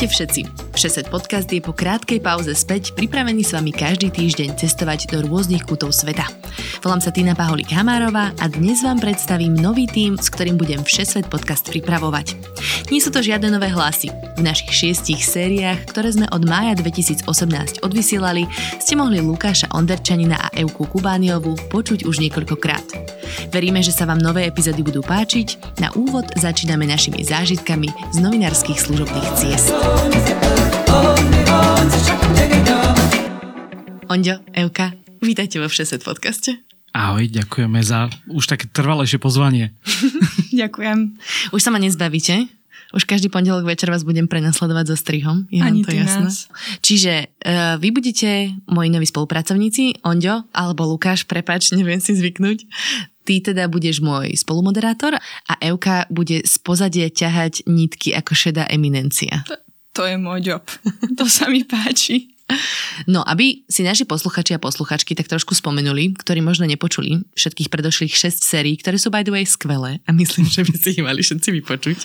Ahojte všetci. Všeset podcast je po krátkej pauze späť pripravený s vami každý týždeň cestovať do rôznych kútov sveta. Volám sa Tina Paholik Hamárová a dnes vám predstavím nový tím, s ktorým budem Všesvet podcast pripravovať. Nie sú to žiadne nové hlasy. V našich šiestich sériách, ktoré sme od mája 2018 odvysielali, ste mohli Lukáša Onderčanina a Euku Kubániovu počuť už niekoľkokrát. Veríme, že sa vám nové epizódy budú páčiť. Na úvod začíname našimi zážitkami z novinárskych služobných ciest. Onďo, Euka, vítajte vo Všeset podcaste. Ahoj, ďakujeme za už také trvalejšie pozvanie. Ďakujem. Už sa ma nezbavíte? Už každý pondelok večer vás budem prenasledovať so strihom. Je Ani to jasné? nás. Čiže uh, vy budete moji noví spolupracovníci, Onďo alebo Lukáš, prepač, neviem si zvyknúť. Ty teda budeš môj spolumoderátor a Euka bude z pozadia ťahať nitky ako šedá eminencia. To je môj job. To sa mi páči. No, aby si naši posluchači a posluchačky tak trošku spomenuli, ktorí možno nepočuli všetkých predošlých 6 sérií, ktoré sú by the way skvelé a myslím, že by si ich mali všetci vypočuť.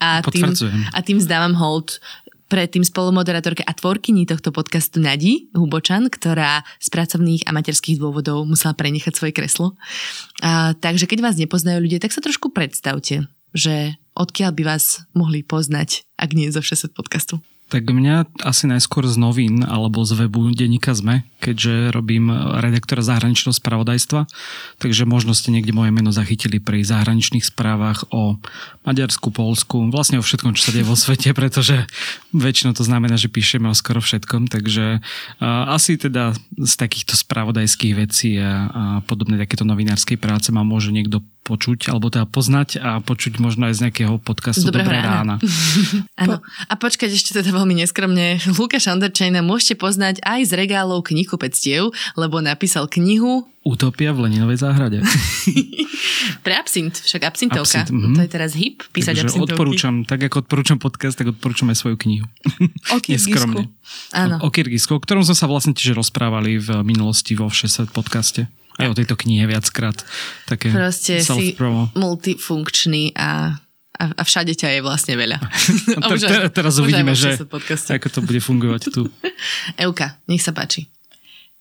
A tým, a tým zdávam hold pre tým spolumoderátorke a tvorkyni tohto podcastu Nadi Hubočan, ktorá z pracovných a materských dôvodov musela prenechať svoje kreslo. A, takže keď vás nepoznajú ľudia, tak sa trošku predstavte, že odkiaľ by vás mohli poznať, ak nie zo 60 podcastu. Tak mňa asi najskôr z novín alebo z webu denníka ZME, keďže robím redaktora zahraničného spravodajstva, takže možno ste niekde moje meno zachytili pri zahraničných správach o Maďarsku, Polsku, vlastne o všetkom, čo sa deje vo svete, pretože väčšinou to znamená, že píšeme o skoro všetkom, takže asi teda z takýchto spravodajských vecí a, a podobné takéto novinárskej práce ma môže niekto počuť, alebo teda poznať a počuť možno aj z nejakého podcastu Z Dobrého Dobré rána. Áno. A počkať ešte teda veľmi neskromne. Lukáš Anderčajna môžete poznať aj z regálov knihkupectiev, lebo napísal knihu Utopia v Leninovej záhrade. pre absint, však absintovka. Absint, mhm. To je teraz hip, písať Takže absintovky. odporúčam, tak ako odporúčam podcast, tak odporúčam aj svoju knihu. O Kyrgyzsku. Áno. O Kyrgyzsku, o ktorom sme sa vlastne tiež rozprávali v minulosti vo 60 podcaste. Aj o tejto knihe viackrát. Také Proste si multifunkčný a, a, a všade ťa je vlastne veľa. A Te- už aj- te- teraz uvidíme, že 60 podcaste. ako to bude fungovať tu. Euka, nech sa páči.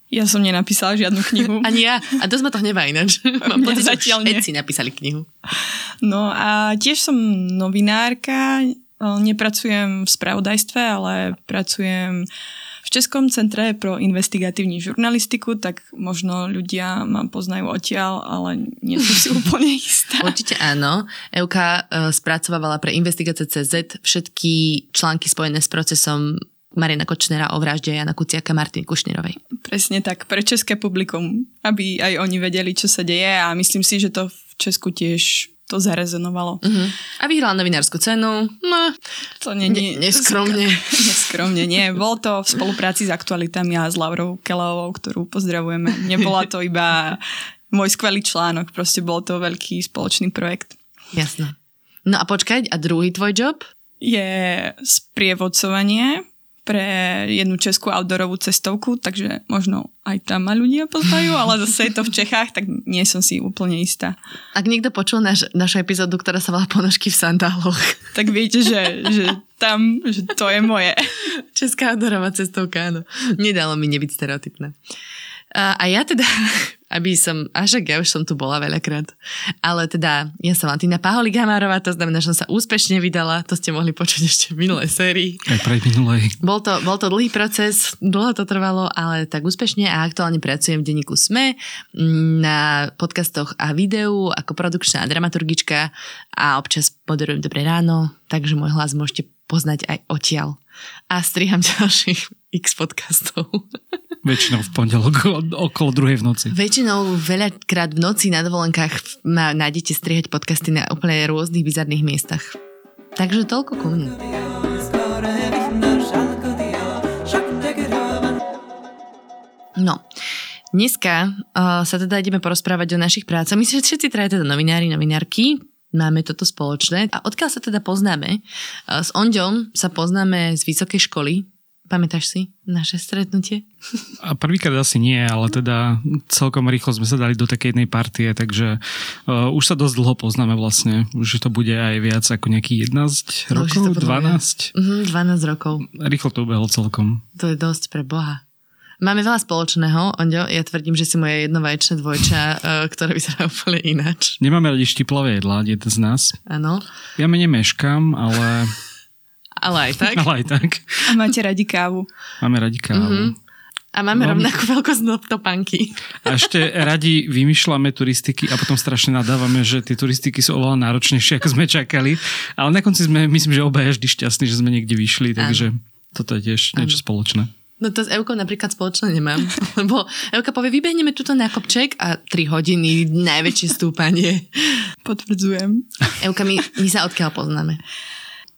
Ja som nenapísala žiadnu knihu. Ani ja. A dosť ma to hnevá ináč. Mám pocit, že zatiaľ nie. všetci napísali knihu. No a tiež som novinárka. Nepracujem v spravodajstve, ale pracujem v Českom centre pro investigatívnu žurnalistiku, tak možno ľudia ma poznajú odtiaľ, ale nie som si úplne istá. Určite áno. Euka uh, spracovávala pre Investigácie CZ všetky články spojené s procesom Mariana Kočnera o vražde Jana Kuciaka a Martiny Kušnerovej. Presne tak, pre české publikum, aby aj oni vedeli, čo sa deje a myslím si, že to v Česku tiež to zarezonovalo. Uh-huh. A vyhrala novinárskú cenu. No, To nie, Ne- neskromne. Neskromne, nie. Bolo to v spolupráci s aktualitami a s Laurou Kelovou, ktorú pozdravujeme. Nebola to iba môj skvelý článok, proste bol to veľký spoločný projekt. jasné. No a počkať, a druhý tvoj job? Je sprievodcovanie pre jednu českú outdoorovú cestovku, takže možno aj tam ma ľudia poznajú, ale zase je to v Čechách, tak nie som si úplne istá. Ak niekto počul naš, našu epizódu, ktorá sa volá Ponožky v sandáloch. Tak viete, že, že tam, že to je moje. Česká odorová cestovka, áno. Nedalo mi nebyť stereotypné. A, a ja teda, aby som, až ak ja už som tu bola veľakrát, ale teda ja som Antina Paholik Hamárová, to znamená, že som sa úspešne vydala, to ste mohli počuť ešte v minulej sérii. Aj pre minulej. Bol to, bol to dlhý proces, dlho to trvalo, ale tak úspešne a aktuálne pracujem v denníku SME mm, na podcastoch a videu ako produkčná dramaturgička a občas moderujem Dobré ráno, takže môj hlas môžete poznať aj odtiaľ. A striham ďalších x podcastov. Väčšinou v pondelok okolo druhej v noci. Väčšinou veľakrát v noci na dovolenkách ma nájdete strihať podcasty na úplne rôznych bizarných miestach. Takže toľko ku mne. No, dneska uh, sa teda ideme porozprávať o našich prácach. My všetci traja teda novinári, novinárky, máme toto spoločné. A odkiaľ sa teda poznáme? S Onďom sa poznáme z vysokej školy, Pamätáš si naše stretnutie? A prvýkrát asi nie, ale teda celkom rýchlo sme sa dali do takej jednej partie, takže uh, už sa dosť dlho poznáme vlastne. Už to bude aj viac ako nejakých 11 no, rokov, 12? Mhm, 12 rokov. Rýchlo to ubehlo celkom. To je dosť pre Boha. Máme veľa spoločného, Ondio. Ja tvrdím, že si moje jednovaječné dvojča, uh, ktoré vyzerá úplne ináč. Nemáme radi štiplavé jedlá, jeden z nás. Áno. Ja menej meškam, ale ale aj tak. Ale aj tak. A máte radi kávu. Máme radi kávu. Mm-hmm. A máme no, rovnakú veľkosť topánky. A ešte radi vymýšľame turistiky a potom strašne nadávame, že tie turistiky sú oveľa náročnejšie, ako sme čakali. Ale na konci sme, myslím, že obaja vždy šťastní, že sme niekde vyšli, takže ano. toto je tiež niečo ano. spoločné. No to s Eukou napríklad spoločne nemám. Lebo Euka povie, vybehneme tuto na kopček a 3 hodiny najväčšie stúpanie. Potvrdzujem. Euka, my, my sa odkiaľ poznáme?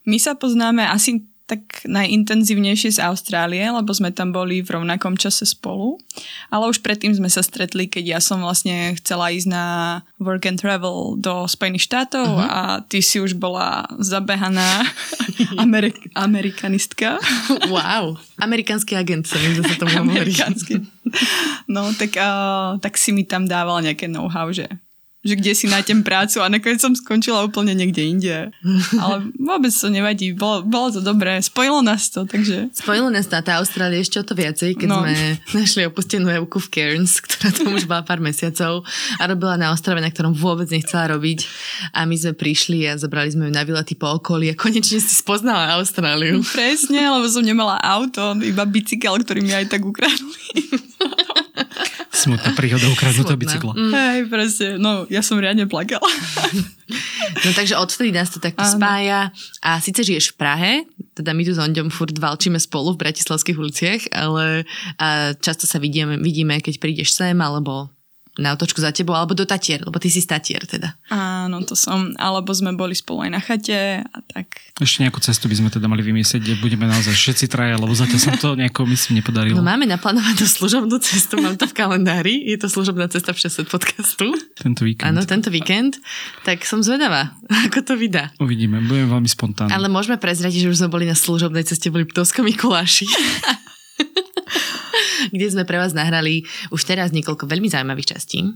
My sa poznáme asi tak najintenzívnejšie z Austrálie, lebo sme tam boli v rovnakom čase spolu. Ale už predtým sme sa stretli, keď ja som vlastne chcela ísť na work and travel do Spojených štátov uh-huh. a ty si už bola zabehaná Amerik- amerikanistka. Wow, amerikánsky agent sa mi sa tomu hovorí. No, tak, uh, tak si mi tam dával nejaké know-how, že že kde si nájdem prácu a nakoniec som skončila úplne niekde inde. Ale vôbec to nevadí, bolo, bolo to dobré, spojilo nás to, takže... Spojilo nás a tá Austrália ešte o to viacej, keď no. sme našli opustenú Evku v Cairns, ktorá tam už bola pár mesiacov a robila na ostrove, na ktorom vôbec nechcela robiť a my sme prišli a zobrali sme ju na výlety po okolí a konečne si spoznala Austráliu. Presne, lebo som nemala auto, iba bicykel, ktorý mi aj tak ukradli. Smutná príhoda ukradnutého bicykla. Mm. Hej, presne. No, ja som riadne plakala. no takže odvtedy nás to takto Áno. spája. A síce žiješ v Prahe, teda my tu s Ondom furt valčíme spolu v bratislavských uliciach, ale a často sa vidíme, vidíme, keď prídeš sem, alebo na otočku za tebou, alebo do Tatier, lebo ty si z Tatier teda. Áno, to som, alebo sme boli spolu aj na chate a tak. Ešte nejakú cestu by sme teda mali vymyslieť, kde budeme naozaj všetci traja, lebo zatiaľ sa to nejako myslím nepodarilo. No máme naplánovanú služobnú cestu, mám to v kalendári, je to služobná cesta v 600 podcastu. Tento víkend. Áno, tento víkend, tak som zvedavá, ako to vydá. Uvidíme, budeme veľmi spontánni. Ale môžeme prezradiť, že už sme boli na služobnej ceste, boli Ptovskom Mikuláši. kde sme pre vás nahrali už teraz niekoľko veľmi zaujímavých častí.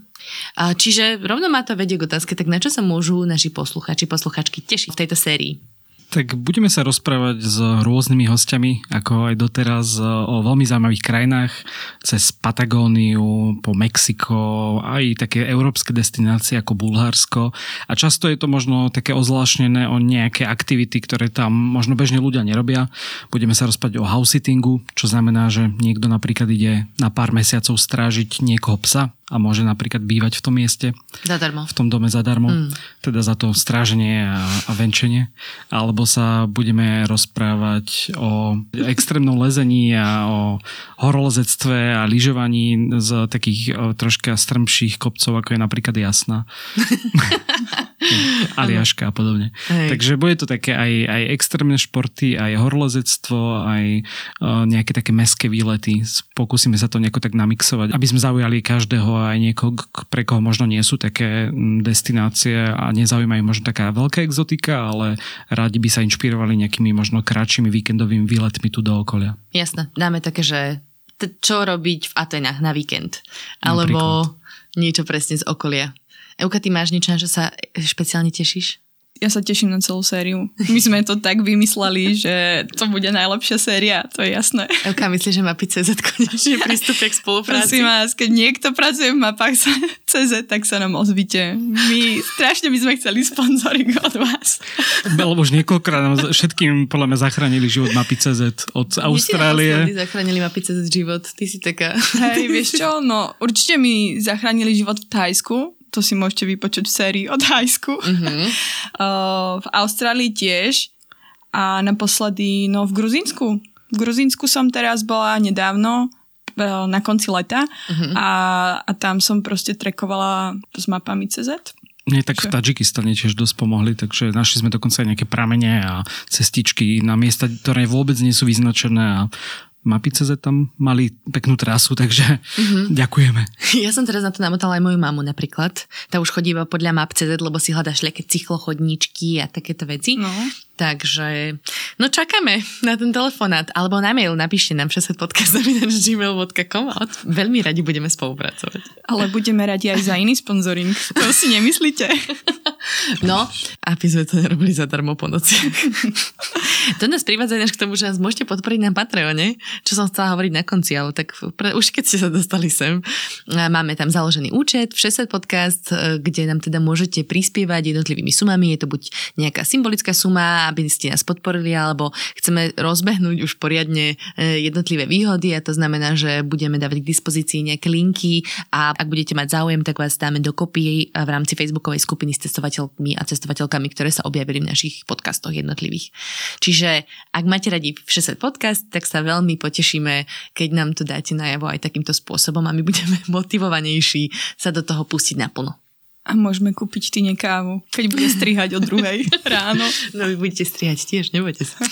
Čiže rovno má to vedie k otázke, tak na čo sa môžu naši posluchači, posluchačky tešiť v tejto sérii? Tak budeme sa rozprávať s rôznymi hostiami, ako aj doteraz, o veľmi zaujímavých krajinách, cez Patagóniu, po Mexiko, aj také európske destinácie ako Bulharsko. A často je to možno také ozvláštnené o nejaké aktivity, ktoré tam možno bežne ľudia nerobia. Budeme sa rozprávať o house sittingu, čo znamená, že niekto napríklad ide na pár mesiacov strážiť niekoho psa a môže napríklad bývať v tom mieste. Zadarmo. V tom dome zadarmo. Mm. Teda za to stráženie a, a venčenie. Alebo sa budeme rozprávať o extrémnom lezení a o horolezectve a lyžovaní z takých o, troška strmších kopcov, ako je napríklad Jasná. Aliaška a podobne. Hej. Takže bude to také aj, aj extrémne športy, aj horolezectvo, aj o, nejaké také meské výlety. Pokúsime sa to nejako tak namixovať, aby sme zaujali každého aj niekoho, pre koho možno nie sú také destinácie a nezaujímajú možno taká veľká exotika, ale rádi by sa inšpirovali nejakými možno kratšími víkendovými výletmi tu do okolia. Jasné, dáme také, že čo robiť v Atenách na víkend. Alebo Napríklad. niečo presne z okolia. Euka, ty máš niečo, na čo sa špeciálne tešíš? ja sa teším na celú sériu. My sme to tak vymysleli, že to bude najlepšia séria, to je jasné. Elka, myslíš, že mapy CZ konečne prístupie k spolupráci? Prosím vás, keď niekto pracuje v mapách CZ, tak sa nám ozvite. My strašne by sme chceli sponzoring od vás. Lebo už niekoľkokrát nám všetkým podľa mňa zachránili život mapy CZ od Austrálie. My zachránili mapy CZ život, ty si taká. Hej, vieš čo, no určite mi zachránili život v Thajsku, to si môžete vypočuť v sérii od Hajsku. Mm-hmm. uh, v Austrálii tiež a naposledy no v Gruzínsku. V Gruzínsku som teraz bola nedávno uh, na konci leta mm-hmm. a, a tam som proste trekovala s mapami CZ. Nie, tak v Tadžikistane tiež dosť pomohli, takže našli sme dokonca aj nejaké pramene a cestičky na miesta, ktoré vôbec nie sú vyznačené a Mapy.cz tam mali peknú trasu, takže mm-hmm. ďakujeme. Ja som teraz na to namotala aj moju mamu napríklad. Tá už chodí podľa Map.cz, lebo si hľada šľaké cychlochodníčky a takéto veci. No. Takže, no čakáme na ten telefonát, alebo na mail napíšte nám 60 podcast.gmail.com a veľmi radi budeme spolupracovať. Ale budeme radi aj za iný sponzoring, to si nemyslíte? No, aby sme to nerobili zadarmo po nociach. to nás privádza k tomu, že nás môžete podporiť na Patreone, čo som chcela hovoriť na konci, ale tak pre, už keď ste sa dostali sem, máme tam založený účet, 60 podcast, e, kde nám teda môžete prispievať jednotlivými sumami, je to buď nejaká symbolická suma, aby ste nás podporili, alebo chceme rozbehnúť už poriadne e, jednotlivé výhody a to znamená, že budeme dávať k dispozícii nejaké linky a ak budete mať záujem, tak vás dáme dokopy v rámci facebookovej skupiny s cestovateľmi a cestovateľkami, ktoré sa objavili v našich podcastoch jednotlivých. Čiže ak máte radi 60 podcast, tak sa veľmi potešíme, keď nám to dáte najavo aj takýmto spôsobom a my budeme motivovanejší sa do toho pustiť naplno. A môžeme kúpiť Tine kávu, keď bude strihať o druhej ráno. No vy budete strihať tiež, nebojte sa.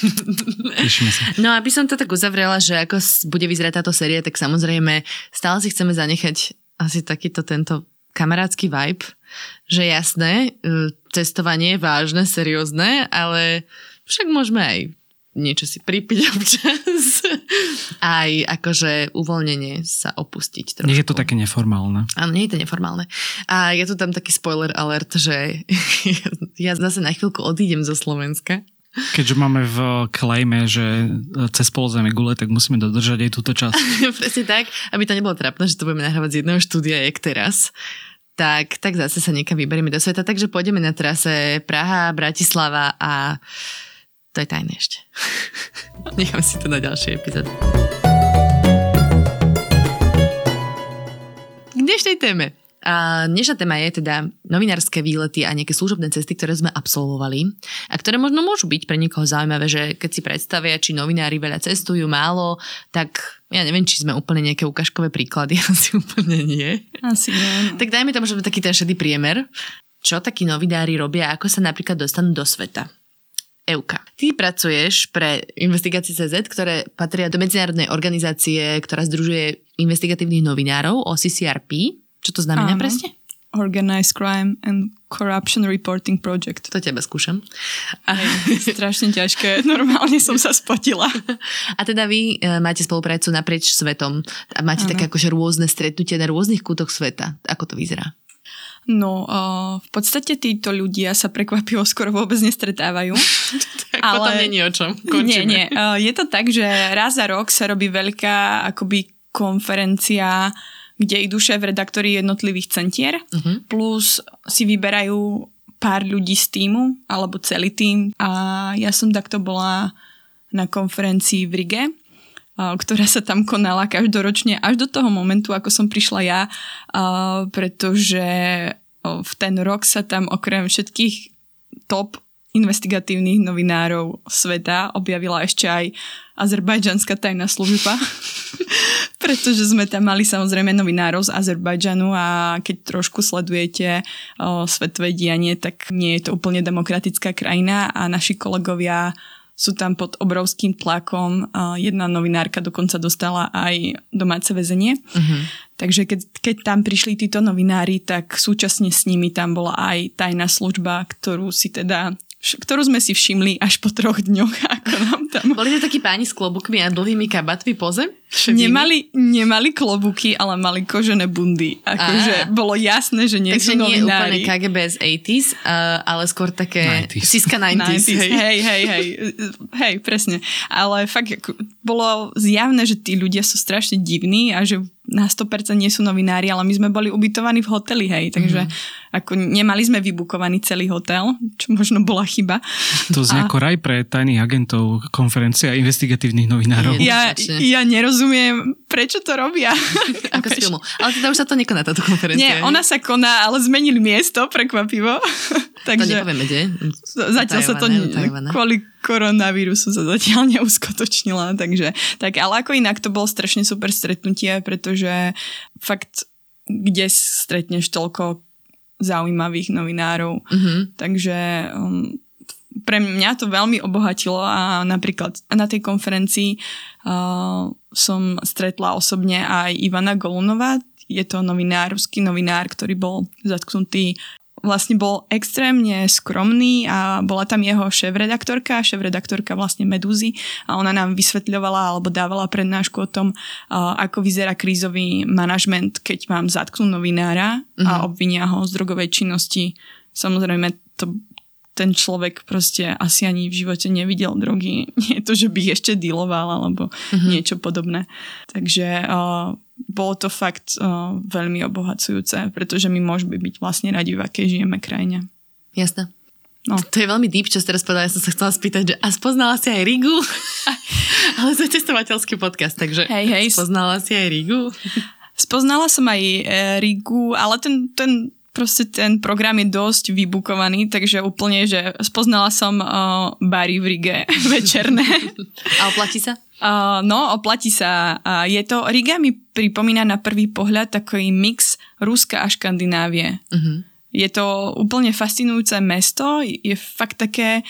Sa. No aby som to tak uzavrela, že ako bude vyzerať táto séria, tak samozrejme stále si chceme zanechať asi takýto tento kamarádsky vibe, že jasné, e, cestovanie je vážne, seriózne, ale však môžeme aj niečo si pripiť občas. Aj akože uvoľnenie sa opustiť trošku. Nie je to také neformálne. Áno, nie je to neformálne. A je tu tam taký spoiler alert, že ja zase na chvíľku odídem zo Slovenska. Keďže máme v klejme, že cez polozeme gule, tak musíme dodržať aj túto časť. Presne tak, aby to nebolo trápne, že to budeme nahrávať z jedného štúdia, jak teraz tak, tak zase sa niekam vyberieme do sveta. Takže pôjdeme na trase Praha, Bratislava a to je tajné ešte. Nechám si to na ďalšie epizódy. K dnešnej téme. A dnešná téma je teda novinárske výlety a nejaké služobné cesty, ktoré sme absolvovali a ktoré možno môžu byť pre niekoho zaujímavé, že keď si predstavia, či novinári veľa cestujú, málo, tak ja neviem, či sme úplne nejaké ukážkové príklady, asi úplne nie. Asi nie. Tak dajme tomu, že taký ten šedý priemer. Čo takí novinári robia, ako sa napríklad dostanú do sveta? Euka. Ty pracuješ pre CZ, ktoré patria do medzinárodnej organizácie, ktorá združuje investigatívnych novinárov, OCCRP. Čo to znamená Áno. presne? Organized Crime and Corruption Reporting Project. To teba skúšam. Hej, strašne ťažké. Normálne som sa spotila. A teda vy e, máte spoluprácu naprieč svetom a máte ano. také akože rôzne stretnutia na rôznych kútoch sveta. Ako to vyzerá? No, uh, v podstate títo ľudia sa prekvapivo skoro vôbec nestretávajú. tak ale... potom není o čom. Končíme. Nie, nie. Uh, je to tak, že raz za rok sa robí veľká akoby konferencia, kde idú šéf-redaktori jednotlivých centier, uh-huh. plus si vyberajú pár ľudí z týmu, alebo celý tým. A ja som takto bola na konferencii v Rige, ktorá sa tam konala každoročne až do toho momentu, ako som prišla ja, pretože v ten rok sa tam okrem všetkých top investigatívnych novinárov sveta objavila ešte aj azerbajdžanská tajná služba, pretože sme tam mali samozrejme novinárov z Azerbajdžanu a keď trošku sledujete o, svetové dianie, tak nie je to úplne demokratická krajina a naši kolegovia sú tam pod obrovským tlakom. Jedna novinárka dokonca dostala aj domáce väzenie. Uh-huh. Takže keď, keď tam prišli títo novinári, tak súčasne s nimi tam bola aj tajná služba, ktorú si teda ktorú sme si všimli až po troch dňoch, ako nám tam... Boli to takí páni s klobukmi a dlhými kabatmi po zem? Nemali, nemali klobuky, ale mali kožené bundy. Akože bolo jasné, že nie Takže sú novinári. Takže nie úplne KGB z 80s, uh, ale skôr také 90s. Siska 90s. 90s. Hej. hej, hej, hej. Hej, presne. Ale fakt bolo zjavné, že tí ľudia sú strašne divní a že na 100% nie sú novinári, ale my sme boli ubytovaní v hoteli, hej, takže mm-hmm. Ako nemali sme vybukovaný celý hotel, čo možno bola chyba. To znie a... ako raj pre tajných agentov, konferencia investigatívnych novinárov. Ja, ja nerozumiem, prečo to robia. ako z filmu. Ale teda už sa to nekoná táto konferencia. Nie, ona sa koná, ale zmenili miesto, prekvapivo. takže... To nepovieme, kde? Zatiaľ sa to kvôli koronavírusu sa zatiaľ neuskutočnila, takže tak, ale ako inak to bolo strašne super stretnutie, pretože fakt kde stretneš toľko zaujímavých novinárov. Mm-hmm. Takže um, pre mňa to veľmi obohatilo a napríklad na tej konferencii uh, som stretla osobne aj Ivana Golunová, je to novinár, ruský novinár, ktorý bol zatknutý vlastne bol extrémne skromný a bola tam jeho šéf-redaktorka, šéf-redaktorka vlastne Medúzy a ona nám vysvetľovala alebo dávala prednášku o tom, ako vyzerá krízový manažment, keď vám zatknú novinára uh-huh. a mhm. obvinia ho z drogovej činnosti. Samozrejme, to ten človek proste asi ani v živote nevidel drogy. Nie je to, že by ešte dealoval alebo uh-huh. niečo podobné. Takže uh, bolo to fakt uh, veľmi obohacujúce, pretože my môžeme byť vlastne radi, v akej žijeme krajine. Jasné. No. To je veľmi deep, čo si teraz povedala. Ja som sa chcela spýtať, že a spoznala si aj Rigu? Ale to je testovateľský podcast, takže hej, hej. spoznala si aj Rigu? Spoznala som aj e, Rigu, ale ten, ten proste ten program je dosť vybukovaný, takže úplne, že spoznala som uh, bary v Rige večerné. A oplatí sa? Uh, no, oplatí sa. Uh, je to, Riga mi pripomína na prvý pohľad takový mix Ruska a Škandinávie. Uh-huh. Je to úplne fascinujúce mesto, je fakt také o,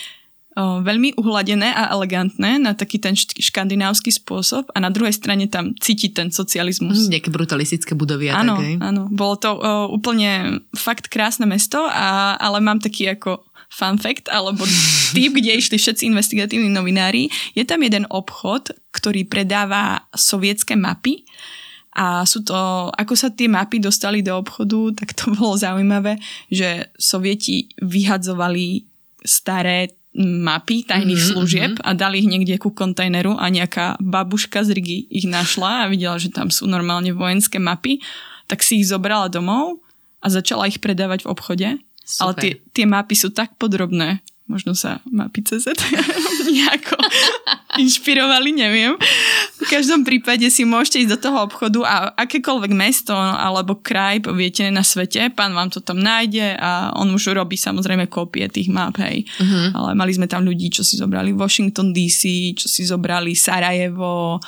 veľmi uhladené a elegantné na taký ten škandinávsky spôsob a na druhej strane tam cíti ten socializmus. Mm, nejaké brutalistické budovy a áno, tak, Áno, bolo to o, úplne fakt krásne mesto, a, ale mám taký ako fun fact, alebo typ, kde išli všetci investigatívni novinári. Je tam jeden obchod, ktorý predáva sovietské mapy a sú to, ako sa tie mapy dostali do obchodu, tak to bolo zaujímavé, že sovieti vyhadzovali staré mapy tajných mm-hmm. služieb mhm. a dali ich niekde ku kontajneru a nejaká babuška z Rigi ich našla a videla, že tam sú normálne vojenské mapy, tak si ich zobrala domov a začala ich predávať v obchode. Super. Ale tie, tie mapy sú tak podrobné, možno sa mapy CZ nejako inšpirovali, neviem. V každom prípade si môžete ísť do toho obchodu a akékoľvek mesto alebo kraj, poviete, na svete, pán vám to tam nájde a on už robí samozrejme kópie tých map, hej. Uh-huh. Ale mali sme tam ľudí, čo si zobrali Washington DC, čo si zobrali Sarajevo,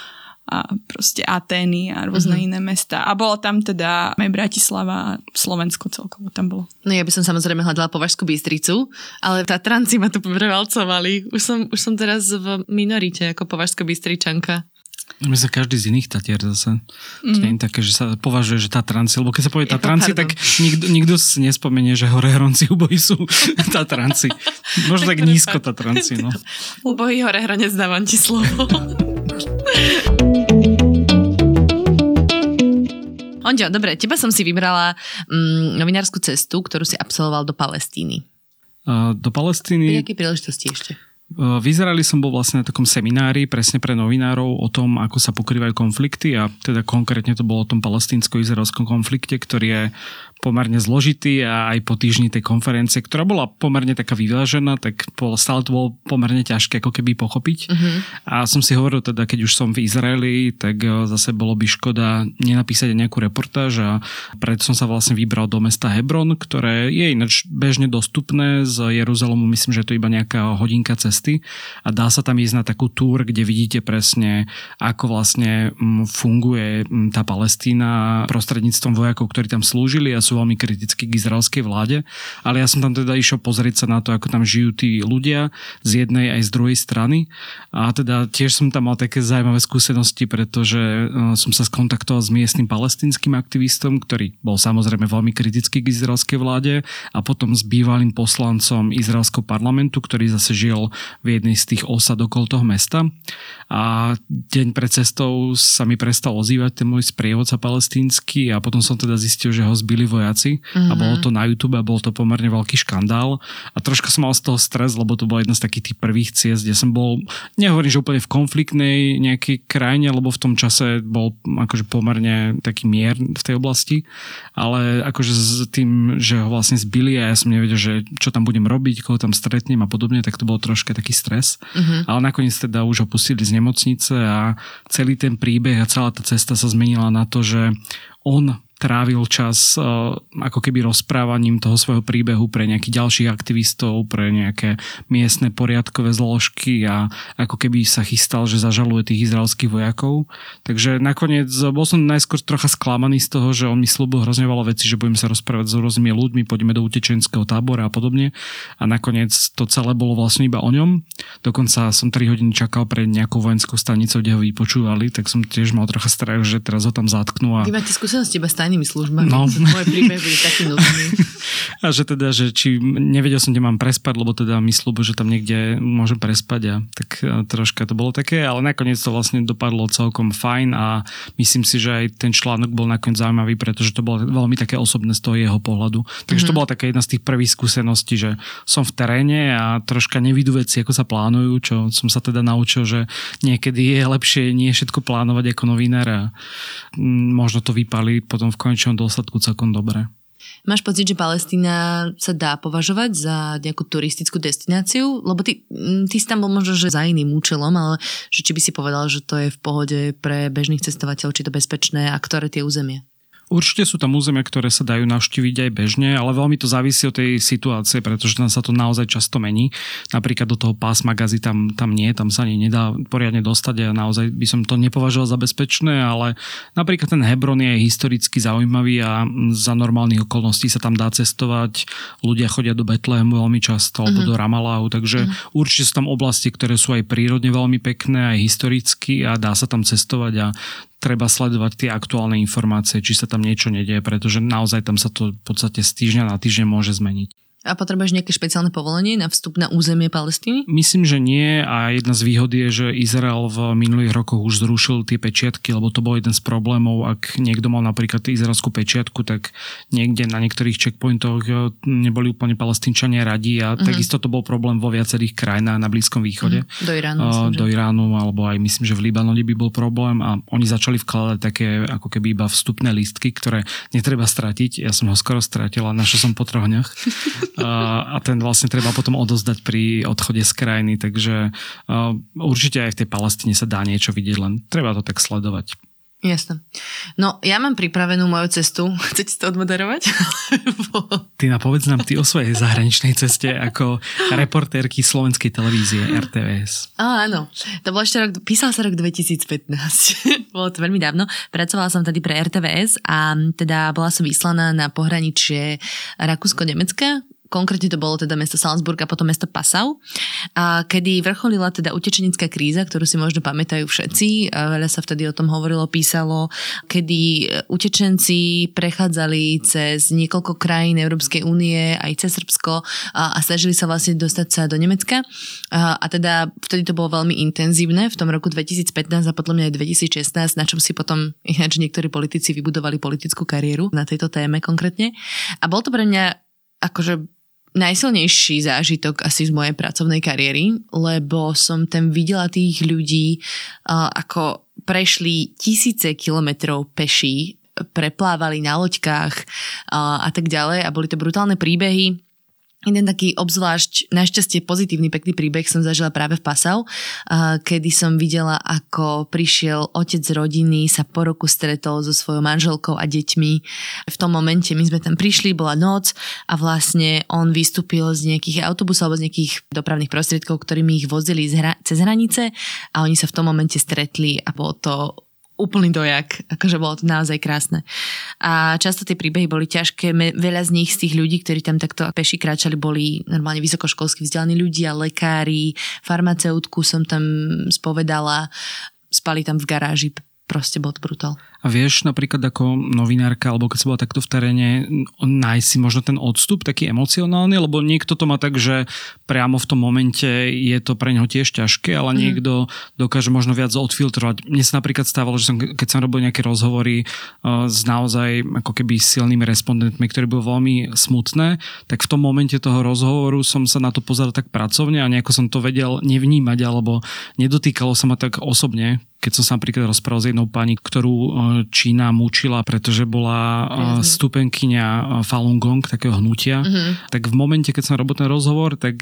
a proste Atény a rôzne uh-huh. iné mesta. A bolo tam teda aj Bratislava a Slovensko celkovo tam bolo. No ja by som samozrejme hľadala Považskú Bystricu, ale Tatranci ma tu prevalcovali. Už som, už som teraz v minorite ako Považská Bystričanka. My sa každý z iných Tatier zase. Mm. To nie je také, že sa považuje, že Tatranci, lebo keď sa povie Tatranci, tak nikto, nikto si nespomenie, že hore Hronci ubojí sú Tatranci. Možno tak, tak nízko Tatranci, no. Ubojí hore hranec, dávam ti slovo. Onďo, dobre, teba som si vybrala mm, novinárskú cestu, ktorú si absolvoval do Palestíny. Uh, do Palestíny... Pri akej príležitosti ešte? V Izraeli som bol vlastne na takom seminári presne pre novinárov o tom, ako sa pokrývajú konflikty a teda konkrétne to bolo o tom palestínsko-izraelskom konflikte, ktorý je pomerne zložitý a aj po týždni tej konferencie, ktorá bola pomerne taká vyvážená, tak stále to bolo pomerne ťažké ako keby pochopiť. Uh-huh. A som si hovoril teda, keď už som v Izraeli, tak e, zase bolo by škoda nenapísať nejakú reportáž a preto som sa vlastne vybral do mesta Hebron, ktoré je ináč bežne dostupné z Jeruzalemu, myslím, že je to iba nejaká hodinka cesty a dá sa tam ísť na takú túr, kde vidíte presne, ako vlastne funguje tá Palestína prostredníctvom vojakov, ktorí tam slúžili a sú veľmi kritickí k izraelskej vláde, ale ja som tam teda išiel pozrieť sa na to, ako tam žijú tí ľudia z jednej aj z druhej strany. A teda tiež som tam mal také zaujímavé skúsenosti, pretože e, som sa skontaktoval s miestnym palestinským aktivistom, ktorý bol samozrejme veľmi kritický k izraelskej vláde a potom s bývalým poslancom izraelského parlamentu, ktorý zase žil v jednej z tých osad okolo toho mesta a deň pred cestou sa mi prestal ozývať ten môj sprievodca palestínsky a potom som teda zistil, že ho zbili vojaci mm-hmm. a mhm. bolo to na YouTube a bol to pomerne veľký škandál a troška som mal z toho stres, lebo to bola jedna z takých tých prvých ciest, kde som bol, nehovorím, že úplne v konfliktnej nejakej krajine, lebo v tom čase bol akože pomerne taký mier v tej oblasti, ale akože s tým, že ho vlastne zbili a ja som nevedel, že čo tam budem robiť, koho tam stretnem a podobne, tak to bol troška taký stres. Mm-hmm. Ale nakoniec teda už ho pustili nemocnice a celý ten príbeh a celá tá cesta sa zmenila na to, že on trávil čas ako keby rozprávaním toho svojho príbehu pre nejakých ďalších aktivistov, pre nejaké miestne poriadkové zložky a ako keby sa chystal, že zažaluje tých izraelských vojakov. Takže nakoniec bol som najskôr trocha sklamaný z toho, že on mi slúbil hrozne veľa vecí, že budeme sa rozprávať s rôznymi ľuďmi, poďme do utečenského tábora a podobne. A nakoniec to celé bolo vlastne iba o ňom. Dokonca som 3 hodiny čakal pred nejakou vojenskou stanicou, kde ho vypočúvali, tak som tiež mal trocha strach, že teraz ho tam zatknú. A... Vy máte skúsenosti iba s tajnými službami. No. Moje príbehy boli taký nudný. A že teda, že či nevedel som, kde mám prespať, lebo teda mi slúbu, že tam niekde môžem prespať a tak troška to bolo také, ale nakoniec to vlastne dopadlo celkom fajn a myslím si, že aj ten článok bol nakoniec zaujímavý, pretože to bolo veľmi také osobné z toho jeho pohľadu. Takže mm-hmm. to mhm. bola taká jedna z tých prvých skúseností, že som v teréne a troška nevidú veci, ako sa plánujú, čo som sa teda naučil, že niekedy je lepšie nie všetko plánovať ako novinár a mm, možno to vypali potom v konečnom dôsledku celkom dobre. Máš pocit, že Palestína sa dá považovať za nejakú turistickú destináciu? Lebo ty, mm, ty si tam bol možno, že za iným účelom, ale že či by si povedal, že to je v pohode pre bežných cestovateľov, či to bezpečné a ktoré tie územie? Určite sú tam územia, ktoré sa dajú navštíviť aj bežne, ale veľmi to závisí od tej situácie, pretože tam sa to naozaj často mení. Napríklad do toho pásma gazy tam, tam nie, tam sa ani nedá poriadne dostať a naozaj by som to nepovažoval za bezpečné, ale napríklad ten Hebron je historicky zaujímavý a za normálnych okolností sa tam dá cestovať. Ľudia chodia do Betlehemu veľmi často alebo mm-hmm. do Ramalahu, takže mm-hmm. určite sú tam oblasti, ktoré sú aj prírodne veľmi pekné, aj historicky a dá sa tam cestovať a treba sledovať tie aktuálne informácie, či sa tam niečo nedieje, pretože naozaj tam sa to v podstate z týždňa na týždeň môže zmeniť. A potrebuješ nejaké špeciálne povolenie na vstup na územie Palestíny? Myslím, že nie a jedna z výhod je, že Izrael v minulých rokoch už zrušil tie pečiatky, lebo to bol jeden z problémov. Ak niekto mal napríklad izraelskú pečiatku, tak niekde na niektorých checkpointoch eh, neboli úplne palestínčania radi a mm-hmm. takisto to bol problém vo viacerých krajinách na Blízkom východe. Mm-hmm. Do Iránu. Uh, myslím, do Iránu alebo aj myslím, že v Libanone by bol problém a oni začali vkladať také ako keby iba vstupné lístky, ktoré netreba stratiť. Ja som ho skoro stratila, našiel som po troch dňoch. a ten vlastne treba potom odozdať pri odchode z krajiny, takže určite aj v tej Palestíne sa dá niečo vidieť, len treba to tak sledovať. Jasné. No, ja mám pripravenú moju cestu. Chcete to odmoderovať? Ty napovedz nám ty o svojej zahraničnej ceste ako reportérky slovenskej televízie RTVS. Á, áno. To bolo ešte rok, písal sa rok 2015. bolo to veľmi dávno. Pracovala som tady pre RTVS a teda bola som vyslaná na pohraničie Rakúsko-Nemecka konkrétne to bolo teda mesto Salzburg a potom mesto Passau, a kedy vrcholila teda utečenická kríza, ktorú si možno pamätajú všetci, a veľa sa vtedy o tom hovorilo, písalo, kedy utečenci prechádzali cez niekoľko krajín Európskej únie, aj cez Srbsko a, a snažili sa vlastne dostať sa do Nemecka a, a teda vtedy to bolo veľmi intenzívne v tom roku 2015 a podľa mňa aj 2016, na čom si potom ináč niektorí politici vybudovali politickú kariéru na tejto téme konkrétne. A bol to pre mňa akože najsilnejší zážitok asi z mojej pracovnej kariéry, lebo som tam videla tých ľudí, ako prešli tisíce kilometrov peší, preplávali na loďkách a tak ďalej a boli to brutálne príbehy Jeden taký obzvlášť našťastie pozitívny pekný príbeh som zažila práve v Pasau, kedy som videla, ako prišiel otec rodiny, sa po roku stretol so svojou manželkou a deťmi. V tom momente my sme tam prišli, bola noc a vlastne on vystúpil z nejakých autobusov alebo z nejakých dopravných prostriedkov, ktorými ich vozili cez hranice a oni sa v tom momente stretli a bolo to úplný dojak, akože bolo to naozaj krásne. A často tie príbehy boli ťažké, veľa z nich, z tých ľudí, ktorí tam takto peši kráčali, boli normálne vysokoškolsky vzdelaní ľudia, lekári, farmaceutku som tam spovedala, spali tam v garáži, proste bol to brutál. A vieš napríklad ako novinárka, alebo keď si bola takto v teréne, nájsť si možno ten odstup taký emocionálny, lebo niekto to má tak, že priamo v tom momente je to pre neho tiež ťažké, ale mm. niekto dokáže možno viac odfiltrovať. Mne sa napríklad stávalo, že som, keď som robil nejaké rozhovory uh, s naozaj ako keby silnými respondentmi, ktorí boli veľmi smutné, tak v tom momente toho rozhovoru som sa na to pozeral tak pracovne a nejako som to vedel nevnímať, alebo nedotýkalo sa ma tak osobne, keď som sa napríklad rozprával s jednou pani, ktorú Čína mučila, pretože bola Priazný. stupenkyňa Falun Gong, takého hnutia. Uh-huh. Tak v momente, keď som robil ten rozhovor, tak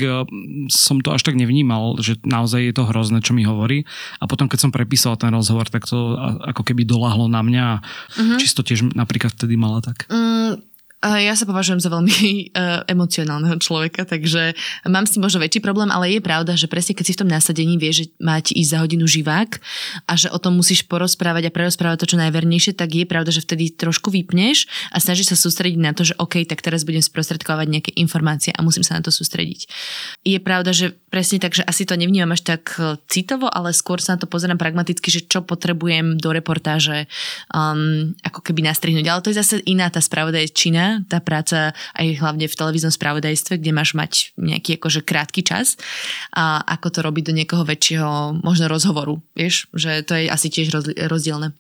som to až tak nevnímal, že naozaj je to hrozné, čo mi hovorí. A potom, keď som prepísal ten rozhovor, tak to ako keby doláhlo na mňa. Uh-huh. Čisto tiež napríklad vtedy mala tak. Mm, ja sa považujem za veľmi uh, emocionálneho človeka, takže mám s tým možno väčší problém, ale je pravda, že presne keď si v tom nasadení vieš, že máte ísť za hodinu živák a že o tom musíš porozprávať a prerozprávať to čo najvernejšie, tak je pravda, že vtedy trošku vypneš a snažíš sa sústrediť na to, že OK, tak teraz budem sprostredkovať nejaké informácie a musím sa na to sústrediť. Je pravda, že presne tak, že asi to nevnímam až tak e, citovo, ale skôr sa na to pozerám pragmaticky, že čo potrebujem do reportáže um, ako keby nastrihnúť. Ale to je zase iná tá spravodajčina, tá práca aj hlavne v televíznom spravodajstve, kde máš mať nejaký akože krátky čas a ako to robiť do niekoho väčšieho možno rozhovoru, vieš, že to je asi tiež rozdielne.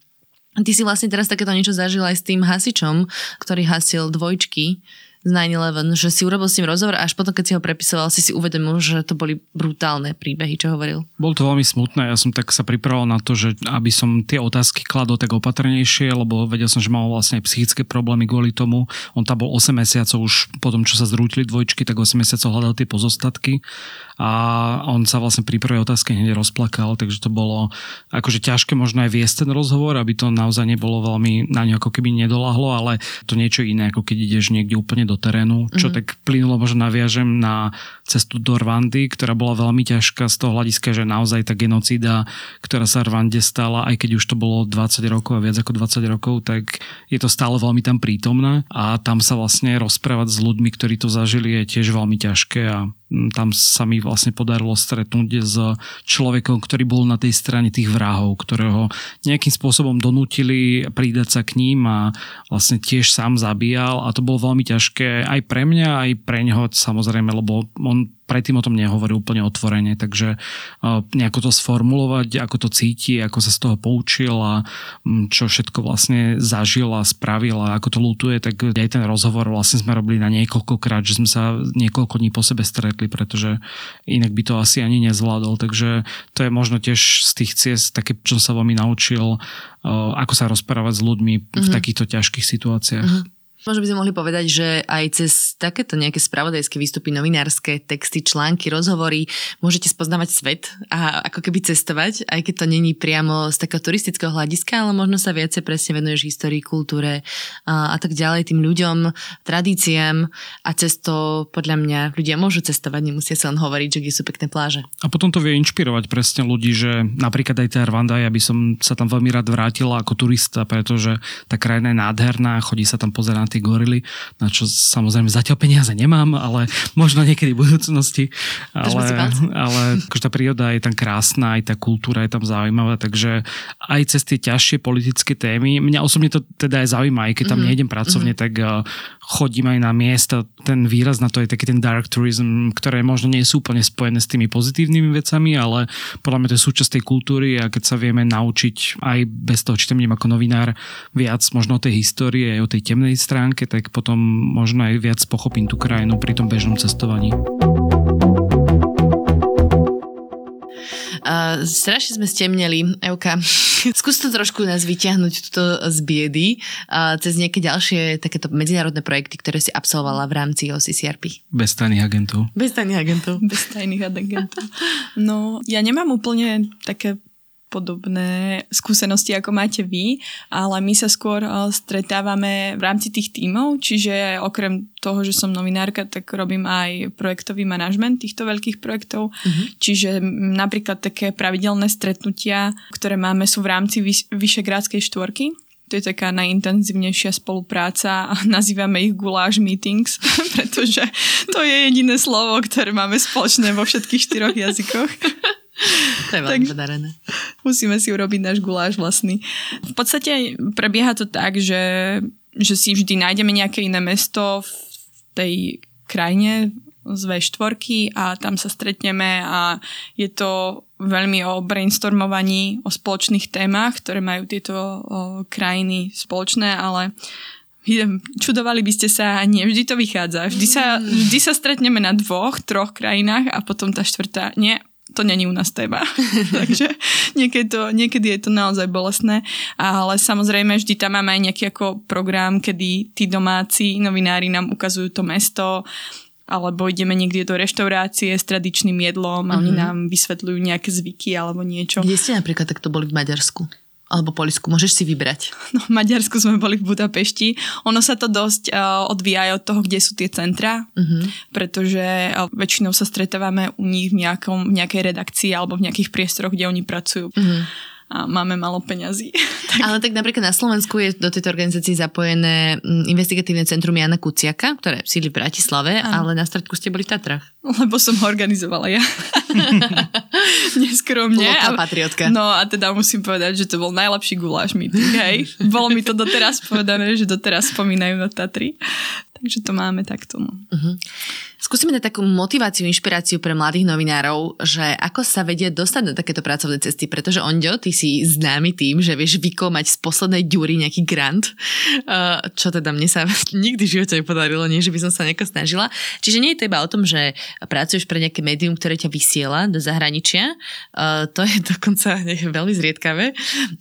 Ty si vlastne teraz takéto niečo zažil aj s tým hasičom, ktorý hasil dvojčky z 9-11, že si urobil s ním rozhovor a až potom, keď si ho prepisoval, si si uvedomil, že to boli brutálne príbehy, čo hovoril. Bol to veľmi smutné, ja som tak sa pripravoval na to, že aby som tie otázky kladol tak opatrnejšie, lebo vedel som, že mal vlastne aj psychické problémy kvôli tomu. On tam bol 8 mesiacov už po tom, čo sa zrútili dvojčky, tak 8 mesiacov hľadal tie pozostatky a on sa vlastne pri prvej otázke hneď rozplakal, takže to bolo akože ťažké možno aj viesť ten rozhovor, aby to naozaj nebolo veľmi na ňu ako keby nedolahlo, ale to niečo iné, ako keď ideš niekde úplne do terénu, čo mm-hmm. tak plynulo možno naviažem na cestu do Rwandy, ktorá bola veľmi ťažká z toho hľadiska, že naozaj tá genocída, ktorá sa Rwande stala, aj keď už to bolo 20 rokov a viac ako 20 rokov, tak je to stále veľmi tam prítomné a tam sa vlastne rozprávať s ľuďmi, ktorí to zažili je tiež veľmi ťažké a tam sa mi vlastne podarilo stretnúť s človekom, ktorý bol na tej strane tých vrahov, ktorého nejakým spôsobom donútili pridať sa k ním a vlastne tiež sám zabíjal a to bolo veľmi ťažké aj pre mňa, aj pre neho samozrejme, lebo predtým o tom nehovorí úplne otvorene, takže nejako to sformulovať, ako to cíti, ako sa z toho poučil a čo všetko vlastne zažil a spravil a ako to lutuje, tak aj ten rozhovor vlastne sme robili na niekoľkokrát, že sme sa niekoľko dní po sebe stretli, pretože inak by to asi ani nezvládol, takže to je možno tiež z tých ciest také, čo som sa veľmi naučil, ako sa rozprávať s ľuďmi mm-hmm. v mhm. takýchto ťažkých situáciách. Mm-hmm. Možno by sme mohli povedať, že aj cez takéto nejaké spravodajské výstupy, novinárske texty, články, rozhovory môžete spoznávať svet a ako keby cestovať, aj keď to není priamo z takého turistického hľadiska, ale možno sa viacej presne venuješ histórii, kultúre a, a tak ďalej, tým ľuďom, tradíciám a cez to podľa mňa ľudia môžu cestovať, nemusia sa len hovoriť, že kde sú pekné pláže. A potom to vie inšpirovať presne ľudí, že napríklad aj tá Rwanda, ja by som sa tam veľmi rád vrátila ako turista, pretože tá krajina je nádherná, chodí sa tam pozerať tie gorily, na čo samozrejme zatiaľ peniaze nemám, ale možno niekedy v budúcnosti. Ale, ale akože tá príroda je tam krásna, aj tá kultúra je tam zaujímavá, takže aj cez tie ťažšie politické témy, mňa osobne to teda aj zaujíma, aj keď tam mm-hmm. nejdem pracovne, mm-hmm. tak eh, chodím aj na miesta, ten výraz na to je taký ten dark tourism, ktoré možno nie sú úplne spojené s tými pozitívnymi vecami, ale podľa mňa to je súčasť tej kultúry a keď sa vieme naučiť aj bez toho, či tam ako novinár viac možno o tej histórie, aj o tej temnej stránke, stránke, tak potom možno aj viac pochopím tú krajinu pri tom bežnom cestovaní. Uh, strašne sme stemneli, Euka. Skús to trošku nás vyťahnuť tuto z biedy uh, cez nejaké ďalšie takéto medzinárodné projekty, ktoré si absolvovala v rámci OCCRP. Bez tajných agentov. Bez tajných agentov. Bez tajných agentov. No, ja nemám úplne také podobné skúsenosti, ako máte vy, ale my sa skôr eh, stretávame v rámci tých tímov, čiže okrem toho, že som novinárka, tak robím aj projektový manažment týchto veľkých projektov, uh-huh. čiže napríklad také pravidelné stretnutia, ktoré máme sú v rámci Vyšegrádskej štvorky, to je taká najintenzívnejšia spolupráca a nazývame ich guláš meetings, pretože to je jediné slovo, ktoré máme spoločné vo všetkých štyroch jazykoch. To je veľmi podarené. Musíme si urobiť náš guláš vlastný. V podstate prebieha to tak, že, že si vždy nájdeme nejaké iné mesto v tej krajine z V4 a tam sa stretneme a je to veľmi o brainstormovaní, o spoločných témach, ktoré majú tieto o, krajiny spoločné, ale čudovali by ste sa, nie vždy to vychádza. Vždy sa, vždy sa stretneme na dvoch, troch krajinách a potom tá štvrtá, nie, to není u nás téma. Takže niekedy, to, niekedy je to naozaj bolestné, ale samozrejme vždy tam máme aj nejaký ako program, kedy tí domáci novinári nám ukazujú to mesto, alebo ideme niekde do reštaurácie s tradičným jedlom a mm-hmm. oni mhm. nám vysvetľujú nejaké zvyky alebo niečo. Kde ste napríklad takto boli v Maďarsku? Alebo Polisku? Môžeš si vybrať. No, v Maďarsku sme boli v Budapešti. Ono sa to dosť uh, odvíja aj od toho, kde sú tie centra, uh-huh. pretože uh, väčšinou sa stretávame u nich v, nejakom, v nejakej redakcii alebo v nejakých priestoroch, kde oni pracujú. Uh-huh a máme malo peňazí. tak... Ale tak napríklad na Slovensku je do tejto organizácie zapojené mm, investigatívne centrum Jana Kuciaka, ktoré sídli v Bratislave, ano. ale na stredku ste boli v Tatrach. Lebo som ho organizovala ja. Neskromne. Loká patriotka. No a teda musím povedať, že to bol najlepší guláš meeting, hej. Bolo mi to doteraz povedané, že doteraz spomínajú na Tatry. Takže to máme takto. Uh-huh. Skúsime na takú motiváciu, inšpiráciu pre mladých novinárov, že ako sa vedie dostať na takéto pracovné cesty, pretože Ondio, ty si známy tým, že vieš vykomať z poslednej ďury nejaký grant, čo teda mne sa nikdy v živote nepodarilo, nie že by som sa nejako snažila. Čiže nie je to iba o tom, že pracuješ pre nejaké médium, ktoré ťa vysiela do zahraničia, to je dokonca veľmi zriedkavé,